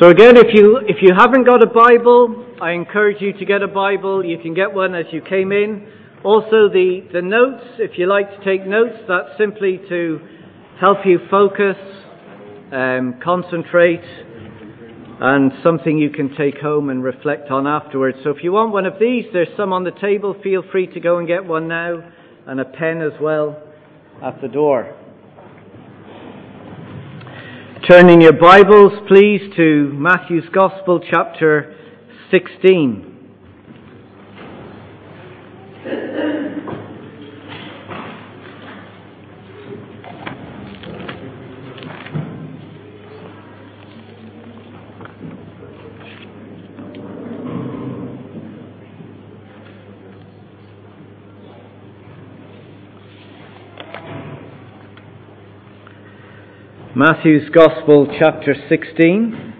So again, if you, if you haven't got a Bible, I encourage you to get a Bible. You can get one as you came in. Also, the, the notes, if you like to take notes, that's simply to help you focus, um, concentrate, and something you can take home and reflect on afterwards. So if you want one of these, there's some on the table. Feel free to go and get one now, and a pen as well at the door. Turn in your Bibles, please, to Matthew's Gospel, chapter 16. Matthew's Gospel, chapter 16.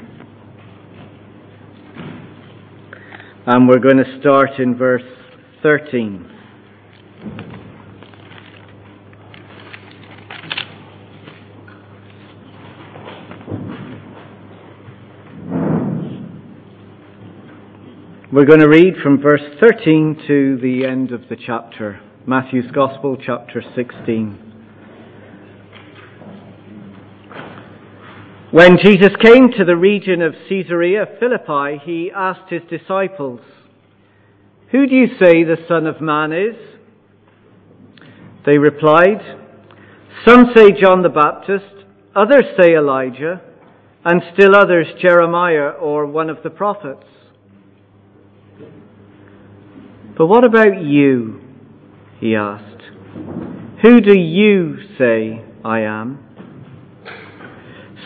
And we're going to start in verse 13. We're going to read from verse 13 to the end of the chapter. Matthew's Gospel, chapter 16. When Jesus came to the region of Caesarea Philippi, he asked his disciples, Who do you say the Son of Man is? They replied, Some say John the Baptist, others say Elijah, and still others Jeremiah or one of the prophets. But what about you? He asked. Who do you say I am?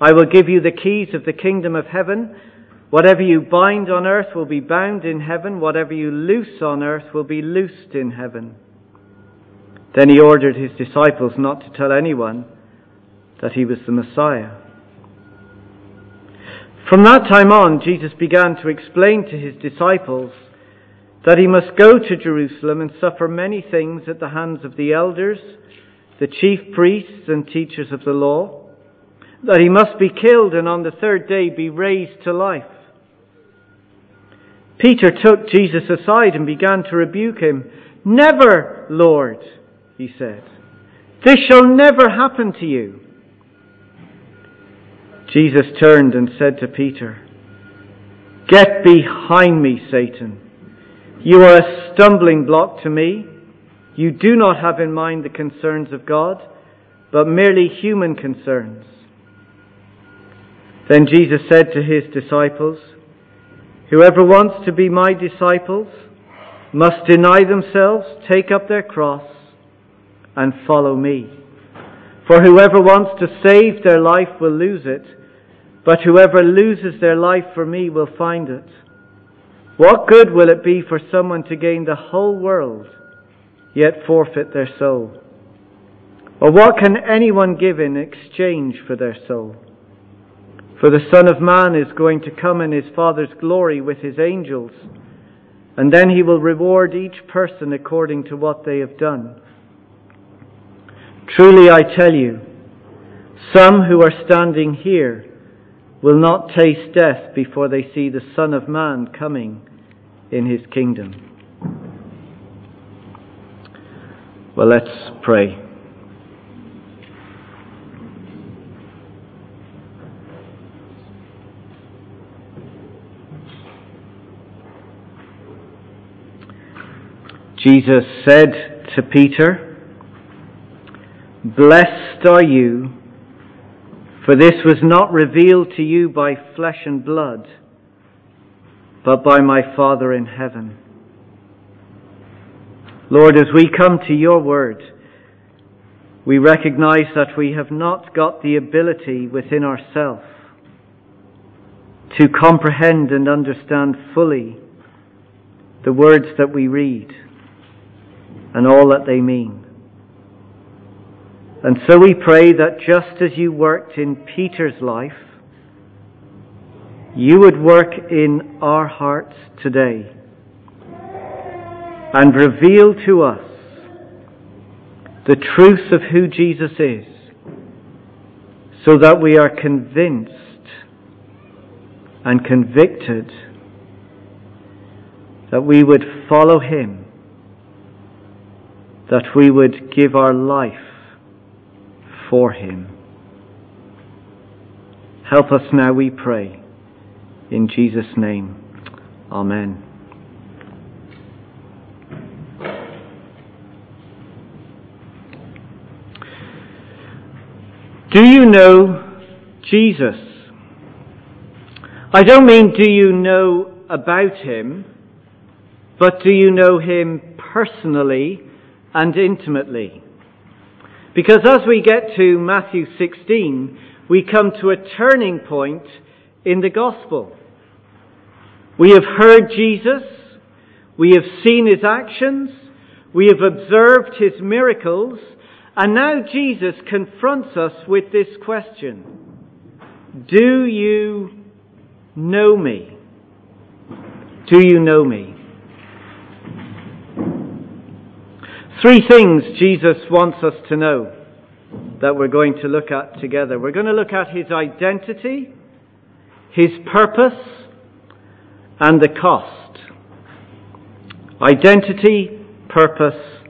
I will give you the keys of the kingdom of heaven. Whatever you bind on earth will be bound in heaven. Whatever you loose on earth will be loosed in heaven. Then he ordered his disciples not to tell anyone that he was the Messiah. From that time on, Jesus began to explain to his disciples that he must go to Jerusalem and suffer many things at the hands of the elders, the chief priests and teachers of the law that he must be killed and on the third day be raised to life. Peter took Jesus aside and began to rebuke him. Never, Lord, he said. This shall never happen to you. Jesus turned and said to Peter, Get behind me, Satan. You are a stumbling block to me. You do not have in mind the concerns of God, but merely human concerns. Then Jesus said to his disciples, Whoever wants to be my disciples must deny themselves, take up their cross, and follow me. For whoever wants to save their life will lose it, but whoever loses their life for me will find it. What good will it be for someone to gain the whole world, yet forfeit their soul? Or what can anyone give in exchange for their soul? For the Son of Man is going to come in his Father's glory with his angels, and then he will reward each person according to what they have done. Truly I tell you, some who are standing here will not taste death before they see the Son of Man coming in his kingdom. Well, let's pray. Jesus said to Peter, Blessed are you, for this was not revealed to you by flesh and blood, but by my Father in heaven. Lord, as we come to your word, we recognize that we have not got the ability within ourselves to comprehend and understand fully the words that we read and all that they mean. And so we pray that just as you worked in Peter's life, you would work in our hearts today and reveal to us the truth of who Jesus is so that we are convinced and convicted that we would follow Him, that we would give our life for Him. Help us now, we pray. In Jesus' name, Amen. Do you know Jesus? I don't mean do you know about him, but do you know him personally and intimately? Because as we get to Matthew 16, we come to a turning point in the gospel. We have heard Jesus, we have seen his actions, we have observed his miracles, and now Jesus confronts us with this question Do you know me? Do you know me? Three things Jesus wants us to know that we're going to look at together. We're going to look at his identity, his purpose, and the cost. Identity, purpose,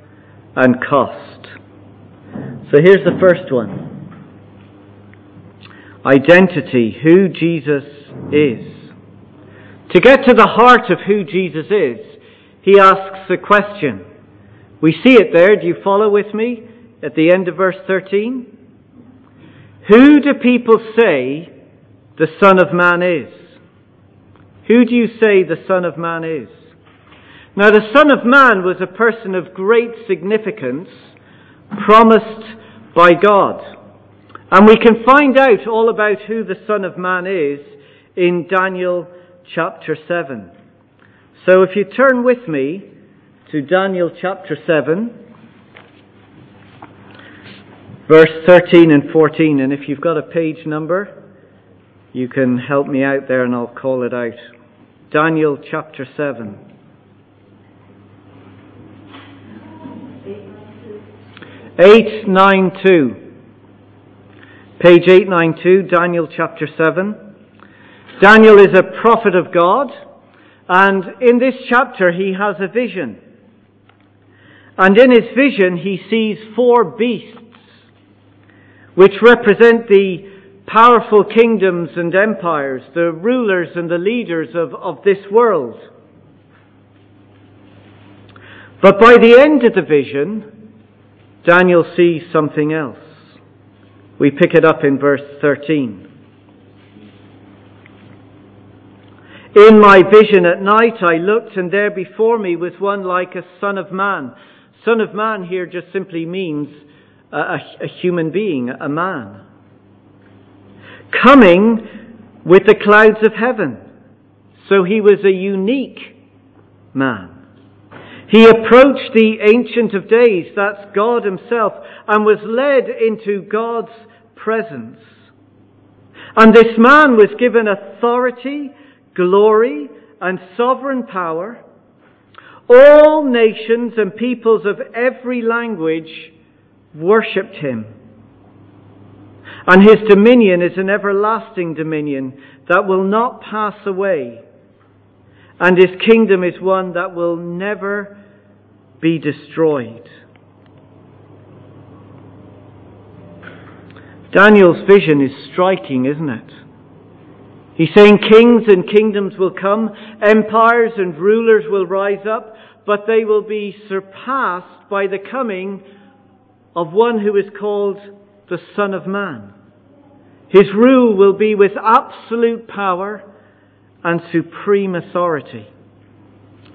and cost. So here's the first one identity, who Jesus is. To get to the heart of who Jesus is, he asks a question. We see it there. Do you follow with me at the end of verse 13? Who do people say the Son of Man is? Who do you say the Son of Man is? Now, the Son of Man was a person of great significance, promised by God. And we can find out all about who the Son of Man is in Daniel chapter 7. So if you turn with me to Daniel chapter 7, verse 13 and 14, and if you've got a page number, you can help me out there and I'll call it out. Daniel chapter 7. Eight nine two. Page eight nine two, Daniel chapter seven. Daniel is a prophet of God, and in this chapter he has a vision. And in his vision he sees four beasts, which represent the powerful kingdoms and empires, the rulers and the leaders of, of this world. But by the end of the vision, Daniel sees something else. We pick it up in verse 13. In my vision at night I looked, and there before me was one like a son of man. Son of man here just simply means a, a, a human being, a man. Coming with the clouds of heaven. So he was a unique man. He approached the Ancient of Days, that's God Himself, and was led into God's presence. And this man was given authority, glory, and sovereign power. All nations and peoples of every language worshipped him. And his dominion is an everlasting dominion that will not pass away and his kingdom is one that will never be destroyed. Daniel's vision is striking, isn't it? He's saying kings and kingdoms will come, empires and rulers will rise up, but they will be surpassed by the coming of one who is called the Son of Man. His rule will be with absolute power and supreme authority.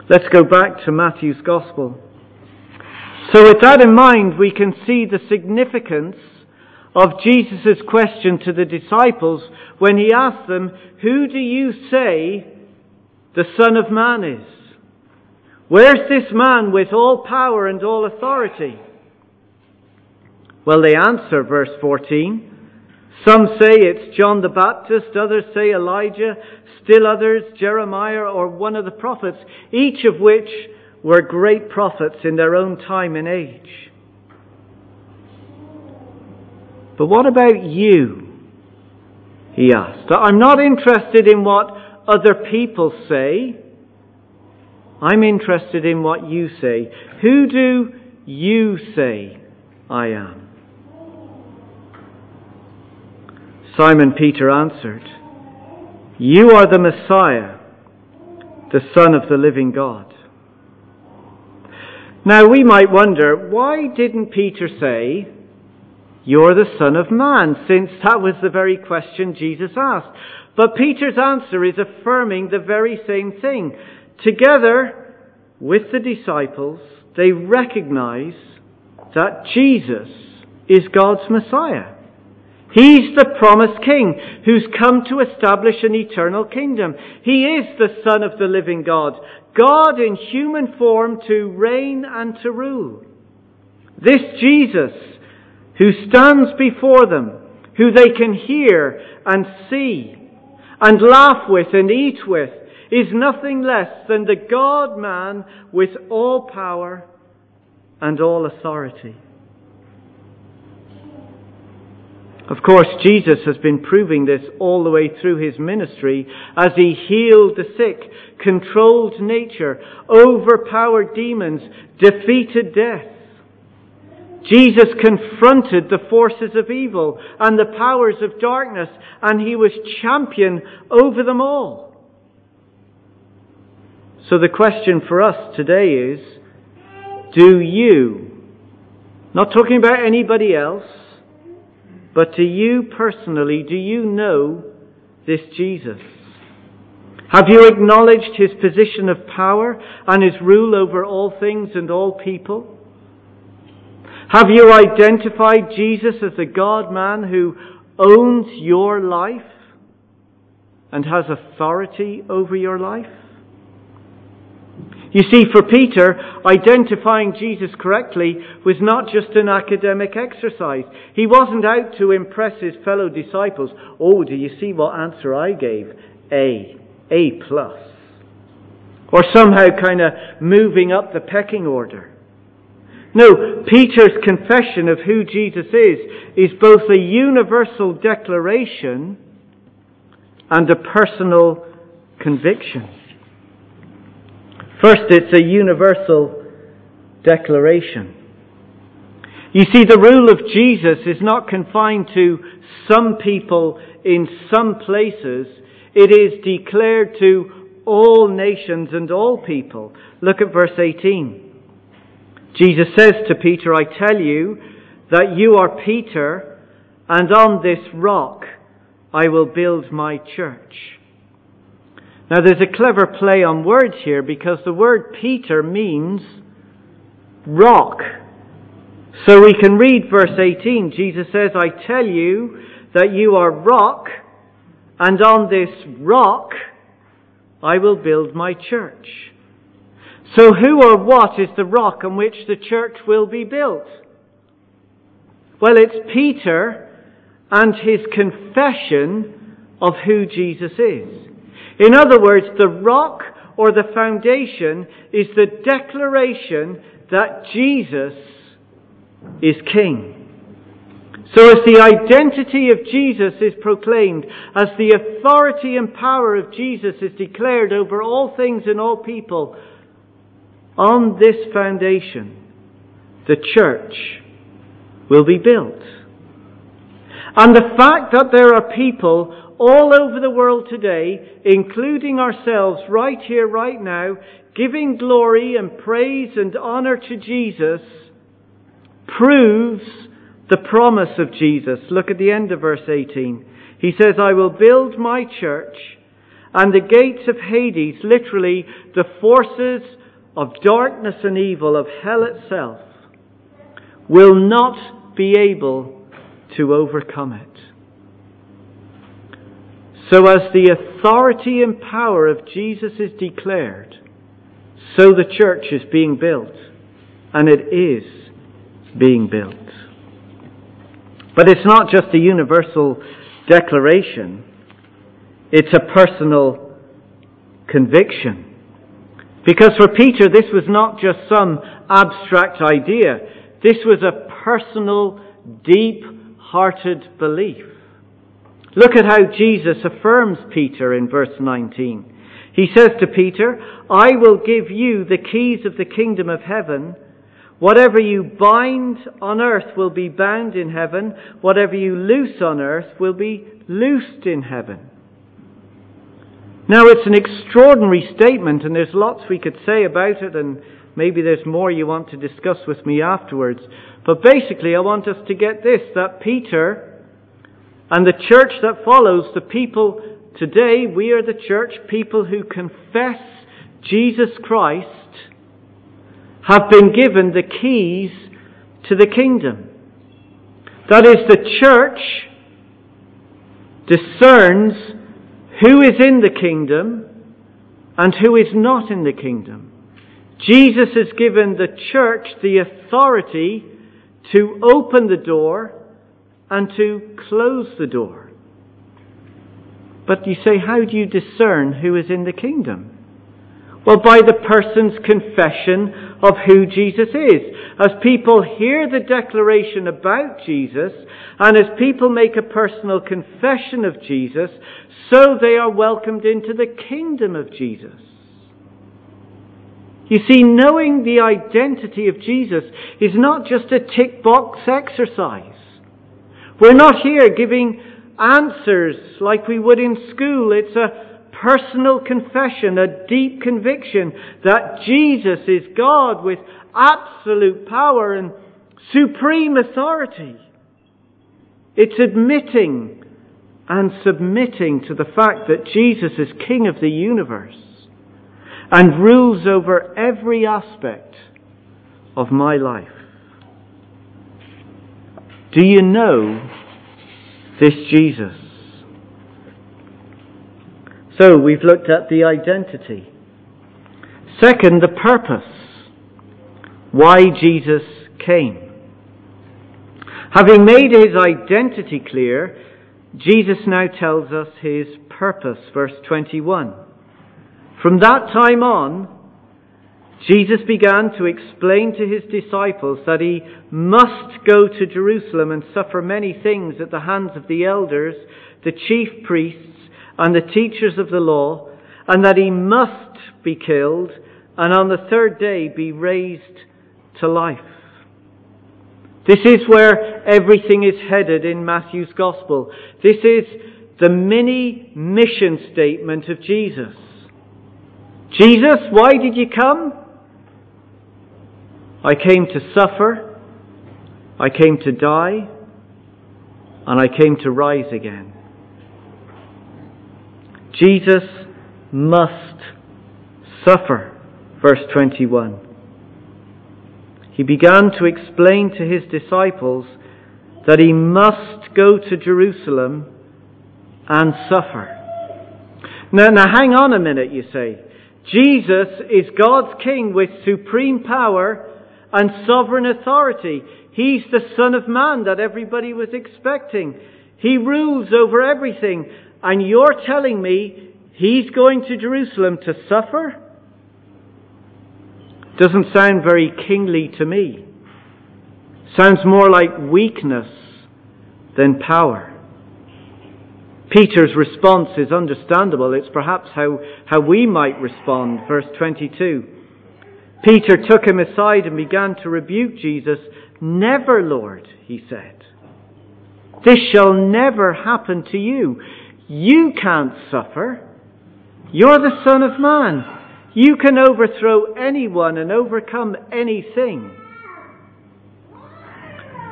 Let's go back to Matthew's Gospel. So, with that in mind, we can see the significance of Jesus' question to the disciples when he asked them, Who do you say the Son of Man is? Where's this man with all power and all authority? Well, they answer, verse 14. Some say it's John the Baptist, others say Elijah, still others Jeremiah or one of the prophets, each of which were great prophets in their own time and age. But what about you? He asked. I'm not interested in what other people say. I'm interested in what you say. Who do you say I am? Simon Peter answered, You are the Messiah, the Son of the living God. Now we might wonder, why didn't Peter say, You're the Son of Man, since that was the very question Jesus asked? But Peter's answer is affirming the very same thing. Together with the disciples, they recognize that Jesus is God's Messiah. He's the promised king who's come to establish an eternal kingdom. He is the Son of the living God, God in human form to reign and to rule. This Jesus who stands before them, who they can hear and see and laugh with and eat with, is nothing less than the God man with all power and all authority. Of course, Jesus has been proving this all the way through his ministry as he healed the sick, controlled nature, overpowered demons, defeated death. Jesus confronted the forces of evil and the powers of darkness, and he was champion over them all. So the question for us today is, do you, not talking about anybody else, but to you personally, do you know this Jesus? Have you acknowledged his position of power and his rule over all things and all people? Have you identified Jesus as the God man who owns your life and has authority over your life? You see, for Peter, identifying Jesus correctly was not just an academic exercise. He wasn't out to impress his fellow disciples. Oh, do you see what answer I gave? A. A plus. Or somehow kind of moving up the pecking order. No, Peter's confession of who Jesus is is both a universal declaration and a personal conviction. First, it's a universal declaration. You see, the rule of Jesus is not confined to some people in some places. It is declared to all nations and all people. Look at verse 18. Jesus says to Peter, I tell you that you are Peter, and on this rock I will build my church now there's a clever play on words here because the word Peter means rock. So we can read verse 18. Jesus says, I tell you that you are rock, and on this rock I will build my church. So who or what is the rock on which the church will be built? Well, it's Peter and his confession of who Jesus is. In other words, the rock or the foundation is the declaration that Jesus is King. So as the identity of Jesus is proclaimed, as the authority and power of Jesus is declared over all things and all people, on this foundation, the church will be built. And the fact that there are people all over the world today, including ourselves right here, right now, giving glory and praise and honor to Jesus, proves the promise of Jesus. Look at the end of verse 18. He says, I will build my church, and the gates of Hades, literally the forces of darkness and evil of hell itself, will not be able to overcome it. So, as the authority and power of Jesus is declared, so the church is being built, and it is being built. But it's not just a universal declaration, it's a personal conviction. Because for Peter, this was not just some abstract idea, this was a personal, deep hearted belief. Look at how Jesus affirms Peter in verse 19. He says to Peter, I will give you the keys of the kingdom of heaven. Whatever you bind on earth will be bound in heaven. Whatever you loose on earth will be loosed in heaven. Now, it's an extraordinary statement, and there's lots we could say about it, and maybe there's more you want to discuss with me afterwards. But basically, I want us to get this that Peter and the church that follows, the people today, we are the church, people who confess Jesus Christ, have been given the keys to the kingdom. That is, the church discerns who is in the kingdom and who is not in the kingdom. Jesus has given the church the authority to open the door and to close the door. But you say, how do you discern who is in the kingdom? Well, by the person's confession of who Jesus is. As people hear the declaration about Jesus, and as people make a personal confession of Jesus, so they are welcomed into the kingdom of Jesus. You see, knowing the identity of Jesus is not just a tick box exercise. We're not here giving answers like we would in school. It's a personal confession, a deep conviction that Jesus is God with absolute power and supreme authority. It's admitting and submitting to the fact that Jesus is King of the universe and rules over every aspect of my life. Do you know this Jesus? So we've looked at the identity. Second, the purpose. Why Jesus came. Having made his identity clear, Jesus now tells us his purpose, verse 21. From that time on, Jesus began to explain to his disciples that he must go to Jerusalem and suffer many things at the hands of the elders, the chief priests, and the teachers of the law, and that he must be killed and on the third day be raised to life. This is where everything is headed in Matthew's Gospel. This is the mini mission statement of Jesus. Jesus, why did you come? I came to suffer, I came to die, and I came to rise again. Jesus must suffer. Verse 21. He began to explain to his disciples that he must go to Jerusalem and suffer. Now, now hang on a minute, you say. Jesus is God's King with supreme power and sovereign authority. He's the Son of Man that everybody was expecting. He rules over everything. And you're telling me he's going to Jerusalem to suffer? Doesn't sound very kingly to me. Sounds more like weakness than power. Peter's response is understandable. It's perhaps how, how we might respond. Verse 22. Peter took him aside and began to rebuke Jesus. Never, Lord, he said. This shall never happen to you. You can't suffer. You're the Son of Man. You can overthrow anyone and overcome anything.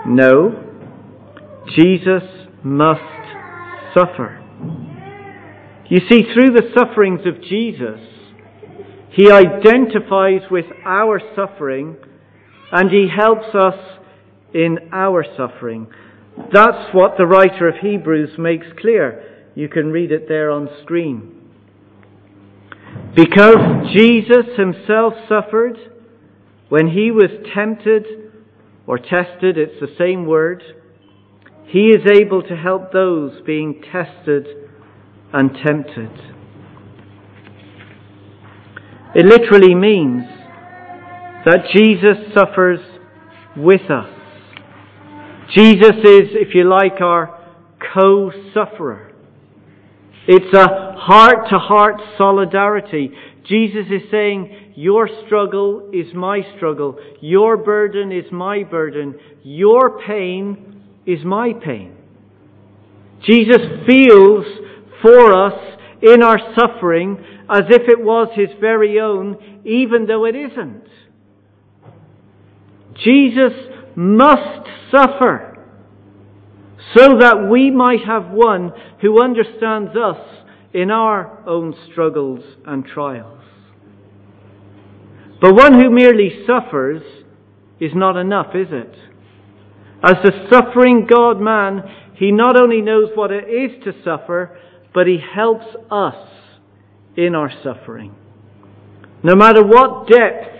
No, Jesus must suffer. You see, through the sufferings of Jesus, he identifies with our suffering and He helps us in our suffering. That's what the writer of Hebrews makes clear. You can read it there on screen. Because Jesus himself suffered when he was tempted or tested, it's the same word, he is able to help those being tested and tempted. It literally means that Jesus suffers with us. Jesus is, if you like, our co-sufferer. It's a heart to heart solidarity. Jesus is saying, Your struggle is my struggle. Your burden is my burden. Your pain is my pain. Jesus feels for us in our suffering as if it was his very own, even though it isn't. Jesus must suffer so that we might have one who understands us in our own struggles and trials. But one who merely suffers is not enough, is it? As the suffering God man, he not only knows what it is to suffer, but he helps us in our suffering. No matter what depth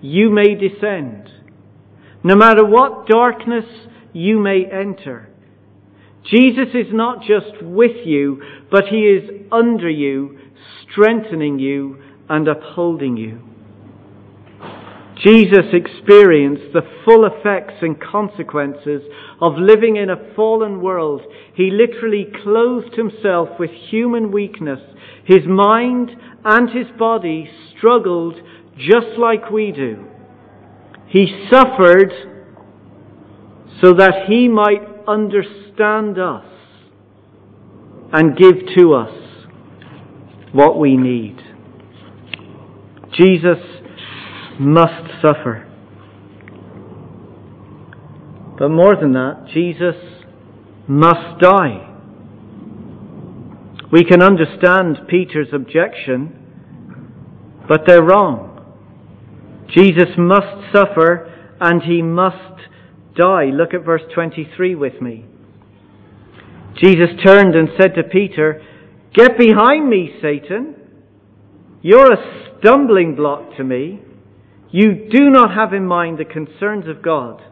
you may descend, no matter what darkness you may enter, Jesus is not just with you, but he is under you, strengthening you and upholding you. Jesus experienced the full effects and consequences of living in a fallen world. He literally clothed himself with human weakness. His mind and his body struggled just like we do. He suffered so that he might understand us and give to us what we need. Jesus must suffer. But more than that, Jesus must die. We can understand Peter's objection, but they're wrong. Jesus must suffer and he must die. Look at verse 23 with me. Jesus turned and said to Peter, Get behind me, Satan. You're a stumbling block to me. You do not have in mind the concerns of God,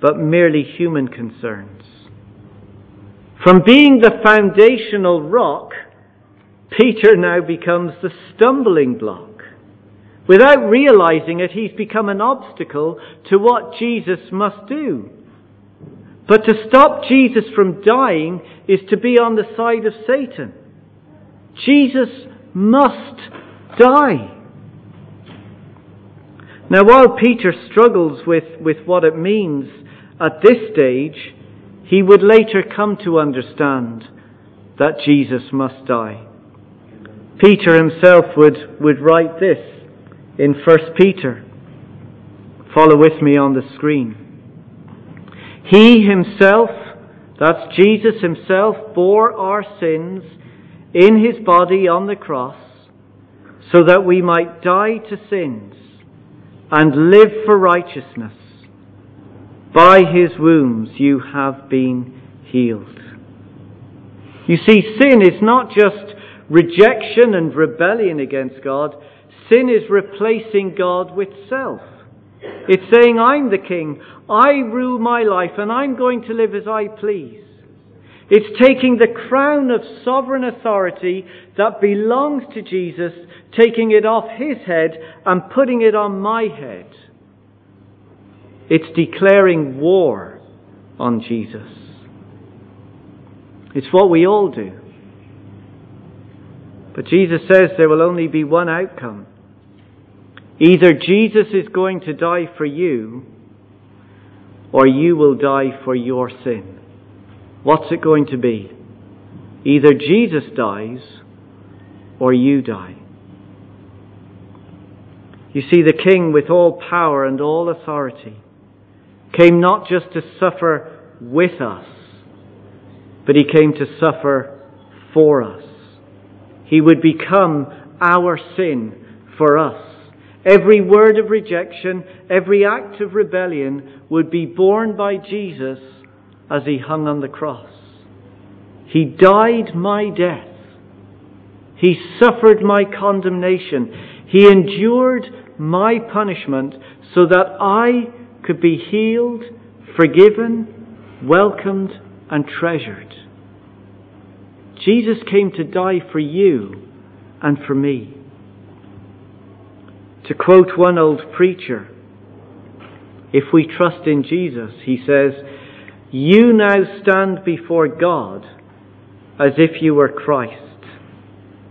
but merely human concerns. From being the foundational rock, Peter now becomes the stumbling block. Without realizing it, he's become an obstacle to what Jesus must do. But to stop Jesus from dying is to be on the side of Satan. Jesus must die. Now, while Peter struggles with, with what it means at this stage, he would later come to understand that Jesus must die. Peter himself would, would write this in 1 Peter. Follow with me on the screen. He himself, that's Jesus himself, bore our sins in his body on the cross so that we might die to sins and live for righteousness. By his wounds you have been healed. You see, sin is not just rejection and rebellion against God. Sin is replacing God with self. It's saying, I'm the king, I rule my life, and I'm going to live as I please. It's taking the crown of sovereign authority that belongs to Jesus, taking it off his head and putting it on my head. It's declaring war on Jesus. It's what we all do. But Jesus says there will only be one outcome. Either Jesus is going to die for you, or you will die for your sin. What's it going to be? Either Jesus dies, or you die. You see, the King, with all power and all authority, came not just to suffer with us, but he came to suffer for us. He would become our sin for us. Every word of rejection, every act of rebellion would be borne by Jesus as he hung on the cross. He died my death. He suffered my condemnation. He endured my punishment so that I could be healed, forgiven, welcomed, and treasured. Jesus came to die for you and for me. To quote one old preacher, if we trust in Jesus, he says, You now stand before God as if you were Christ,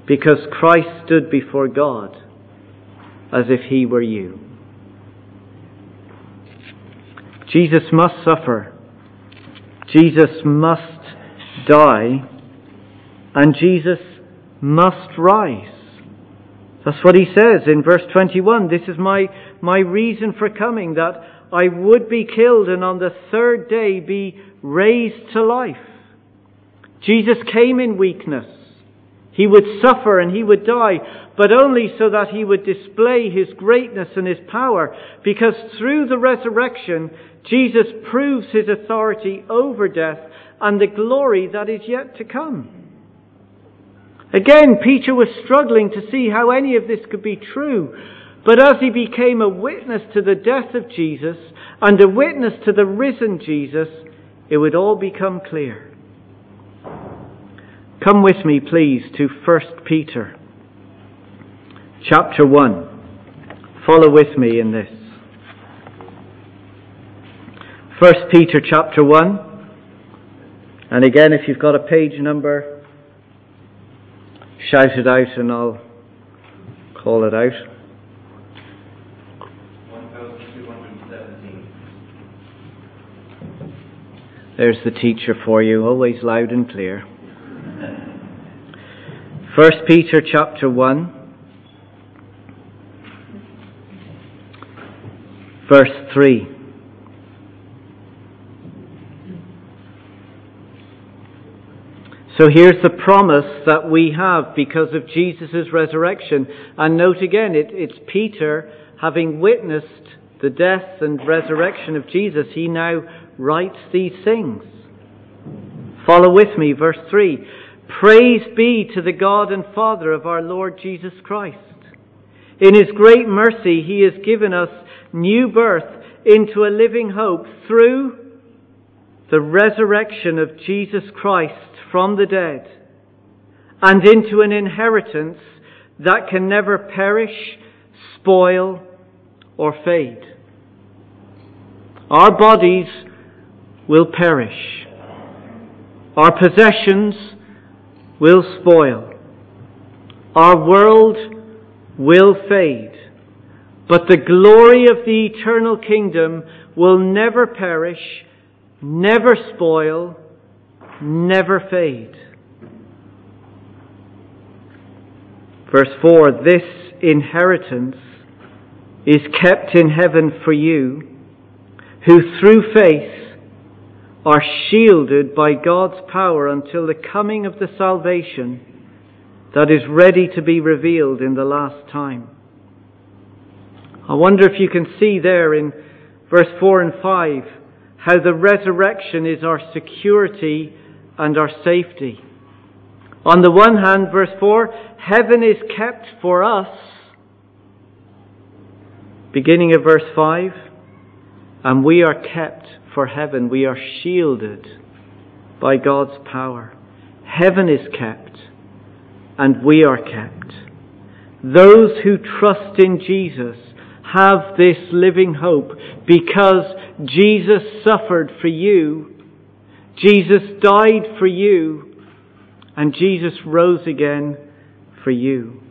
because Christ stood before God as if he were you. Jesus must suffer. Jesus must die. And Jesus must rise. That's what he says in verse 21. This is my, my reason for coming, that I would be killed and on the third day be raised to life. Jesus came in weakness. He would suffer and he would die, but only so that he would display his greatness and his power, because through the resurrection, Jesus proves his authority over death and the glory that is yet to come. Again, Peter was struggling to see how any of this could be true, but as he became a witness to the death of Jesus and a witness to the risen Jesus, it would all become clear. Come with me, please, to 1 Peter chapter 1. Follow with me in this. 1 Peter chapter 1. And again, if you've got a page number, shout it out and I'll call it out. 1217. There's the teacher for you, always loud and clear. 1 Peter chapter 1, verse 3. So here's the promise that we have because of Jesus' resurrection. And note again, it, it's Peter having witnessed the death and resurrection of Jesus. He now writes these things. Follow with me, verse 3. Praise be to the God and Father of our Lord Jesus Christ. In His great mercy, He has given us new birth into a living hope through the resurrection of Jesus Christ from the dead and into an inheritance that can never perish, spoil, or fade. Our bodies will perish. Our possessions will spoil. Our world will fade. But the glory of the eternal kingdom will never perish, never spoil, never fade. Verse 4 This inheritance is kept in heaven for you, who through faith are shielded by God's power until the coming of the salvation that is ready to be revealed in the last time. I wonder if you can see there in verse 4 and 5 how the resurrection is our security and our safety. On the one hand, verse 4, heaven is kept for us. Beginning of verse 5, and we are kept for heaven. We are shielded by God's power. Heaven is kept, and we are kept. Those who trust in Jesus have this living hope because Jesus suffered for you, Jesus died for you, and Jesus rose again for you.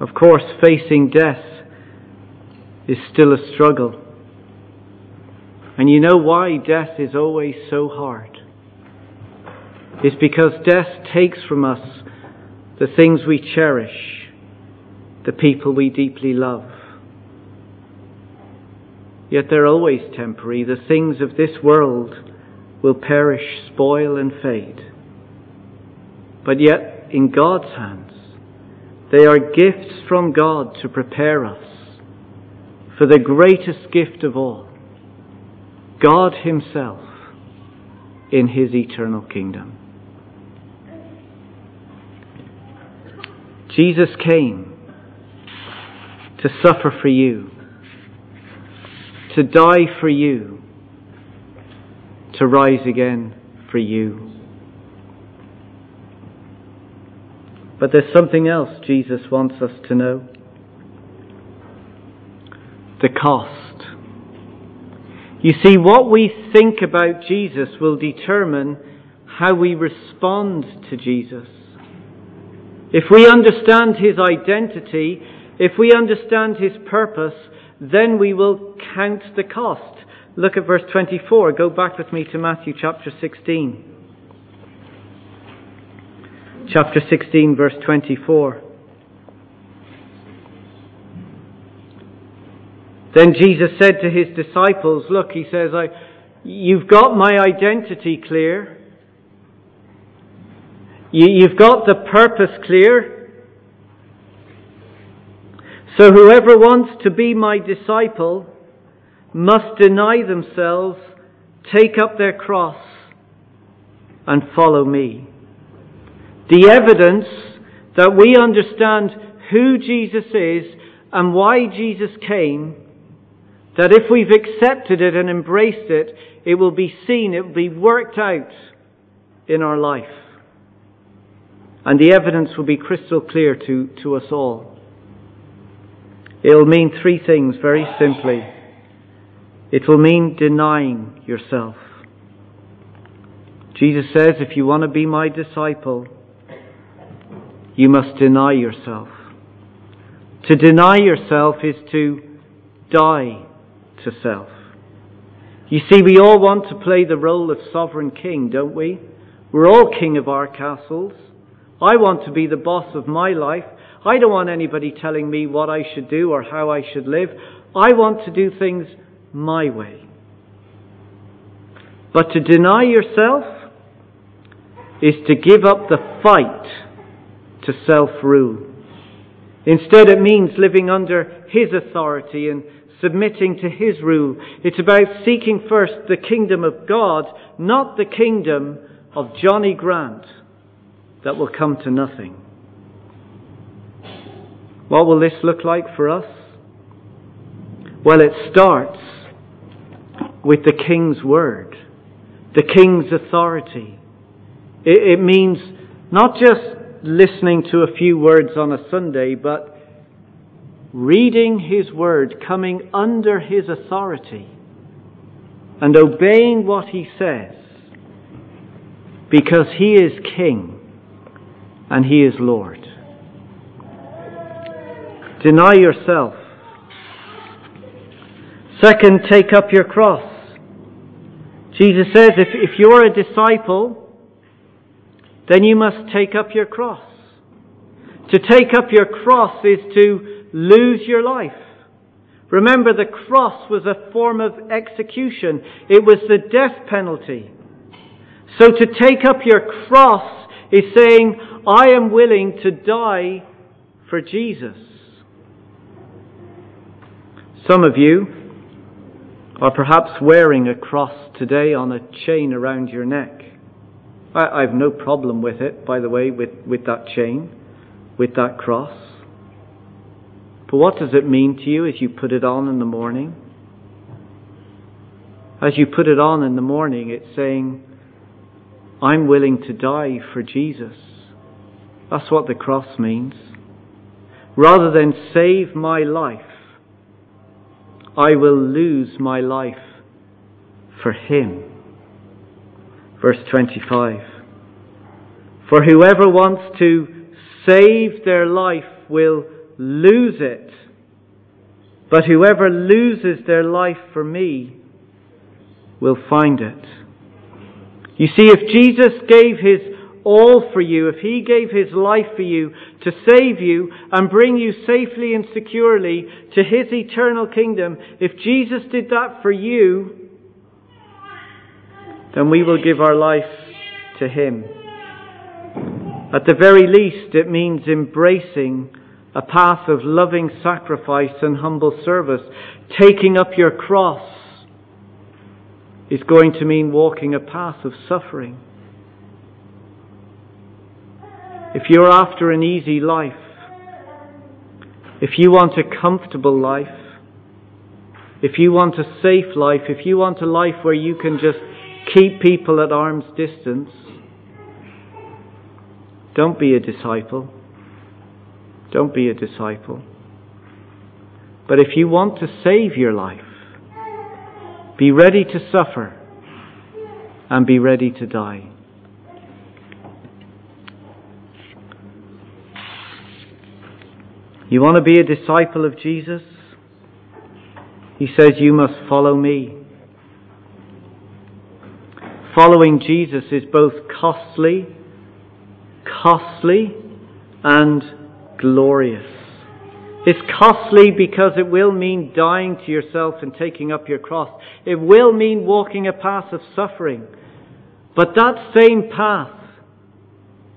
Of course, facing death is still a struggle. And you know why death is always so hard? It's because death takes from us the things we cherish, the people we deeply love. Yet they're always temporary. The things of this world will perish, spoil, and fade. But yet, in God's hands, they are gifts from God to prepare us for the greatest gift of all God Himself in His eternal kingdom. Jesus came to suffer for you, to die for you, to rise again for you. But there's something else Jesus wants us to know the cost. You see, what we think about Jesus will determine how we respond to Jesus. If we understand his identity, if we understand his purpose, then we will count the cost. Look at verse 24. Go back with me to Matthew chapter 16. Chapter 16, verse 24. Then Jesus said to his disciples, Look, he says, I, You've got my identity clear. You, you've got the purpose clear. So whoever wants to be my disciple must deny themselves, take up their cross, and follow me. The evidence that we understand who Jesus is and why Jesus came that if we've accepted it and embraced it, it will be seen, it will be worked out in our life. And the evidence will be crystal clear to, to us all. It'll mean three things very simply. It will mean denying yourself. Jesus says, if you want to be my disciple, you must deny yourself. To deny yourself is to die to self. You see, we all want to play the role of sovereign king, don't we? We're all king of our castles. I want to be the boss of my life. I don't want anybody telling me what I should do or how I should live. I want to do things my way. But to deny yourself is to give up the fight to self rule. Instead, it means living under His authority and submitting to His rule. It's about seeking first the kingdom of God, not the kingdom of Jonny Grant that will come to nothing. What will this look like for us? Well, it starts with the King's word, the King's authority. It, it means not just listening to a few words on a Sunday, but reading His Word, coming under His authority, and obeying what He says, because He is King and He is Lord. Deny yourself. Second, take up your cross. Jesus says if, if you're a disciple, then you must take up your cross. To take up your cross is to lose your life. Remember, the cross was a form of execution. It was the death penalty. So to take up your cross is saying, I am willing to die for Jesus. Some of you are perhaps wearing a cross today on a chain around your neck. I, have no problem with it, by the way, with, with that chain, with that cross. But what does it mean to you as you put it on in the morning? As you put it on in the morning, it's saying, I'm willing to die for Jesus. That's what the cross means. Rather than save my life, I will lose my life for Him. Verse 25. For whoever wants to save their life will lose it. But whoever loses their life for me will find it. You see, if Jesus gave his all for you, if he gave his life for you to save you and bring you safely and securely to his eternal kingdom, if Jesus did that for you, then we will give our life to him. At the very least, it means embracing a path of loving sacrifice and humble service, taking up your cross is going to mean walking a path of suffering. If you're after an easy life, if you want a comfortable life, if you want a safe life, if you want a life where you can just keep people at arm's distance, don't be a disciple. Don't be a disciple. But if you want to save your life, be ready to suffer and be ready to die. You want to be a disciple of Jesus? He says, You must follow me. Following Jesus is both costly, costly, and glorious. It's costly because it will mean dying to yourself and taking up your cross. It will mean walking a path of suffering. But that same path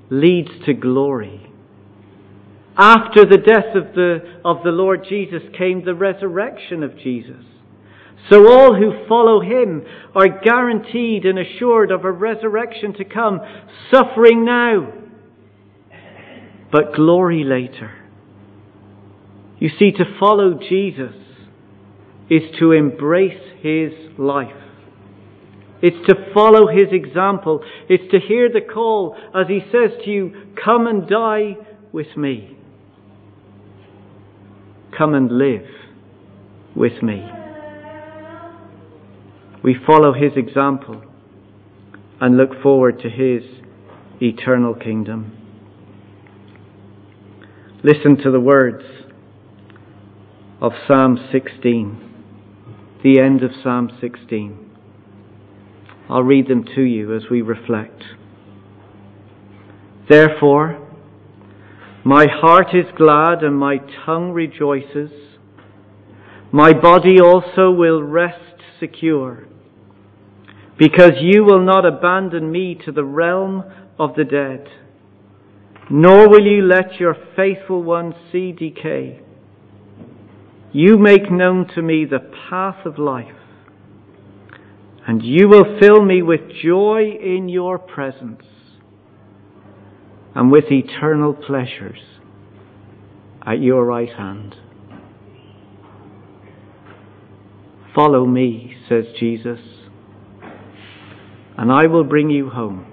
leads to glory. After the death of the, of the Lord Jesus came the resurrection of Jesus. So all who follow him are guaranteed and assured of a resurrection to come, suffering now, but glory later. You see, to follow Jesus is to embrace his life. It's to follow his example. It's to hear the call as he says to you, Come and die with me. Come and live with me. We follow his example and look forward to his eternal kingdom. Listen to the words of Psalm 16, the end of Psalm 16. I'll read them to you as we reflect. Therefore, my heart is glad and my tongue rejoices. My body also will rest secure, because you will not abandon me to the realm of the dead, nor will you let your faithful one see decay. You make known to me the path of life, and you will fill me with joy in your presence and with eternal pleasures at your right hand. Follow me, says Jesus, and I will bring you home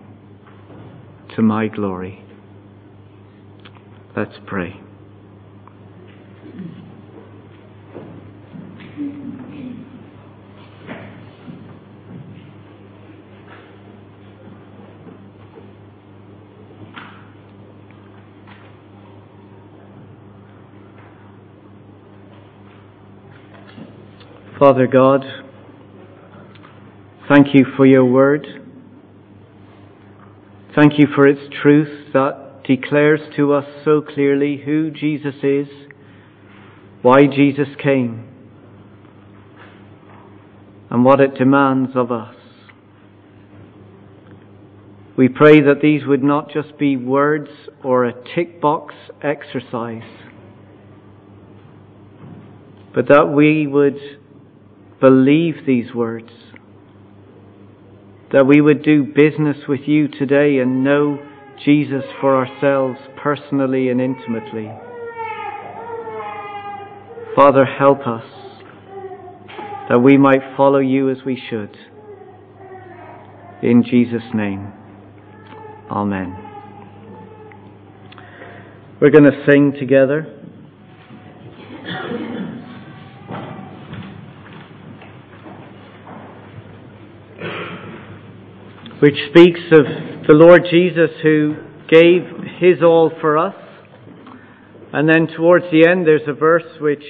to my glory. Let's pray. Father God, thank you for your word. Thank you for its truth that declares to us so clearly who Jesus is, why Jesus came, and what it demands of us. We pray that these would not just be words or a tick box exercise, but that we would believe these words. That we would do business with you today and know Jesus for ourselves personally and intimately. Father, help us that we might follow you as we should. In Jesus' name, Amen. We're going to sing together. Which speaks of the Lord Jesus who gave his all for us. And then towards the end, there's a verse which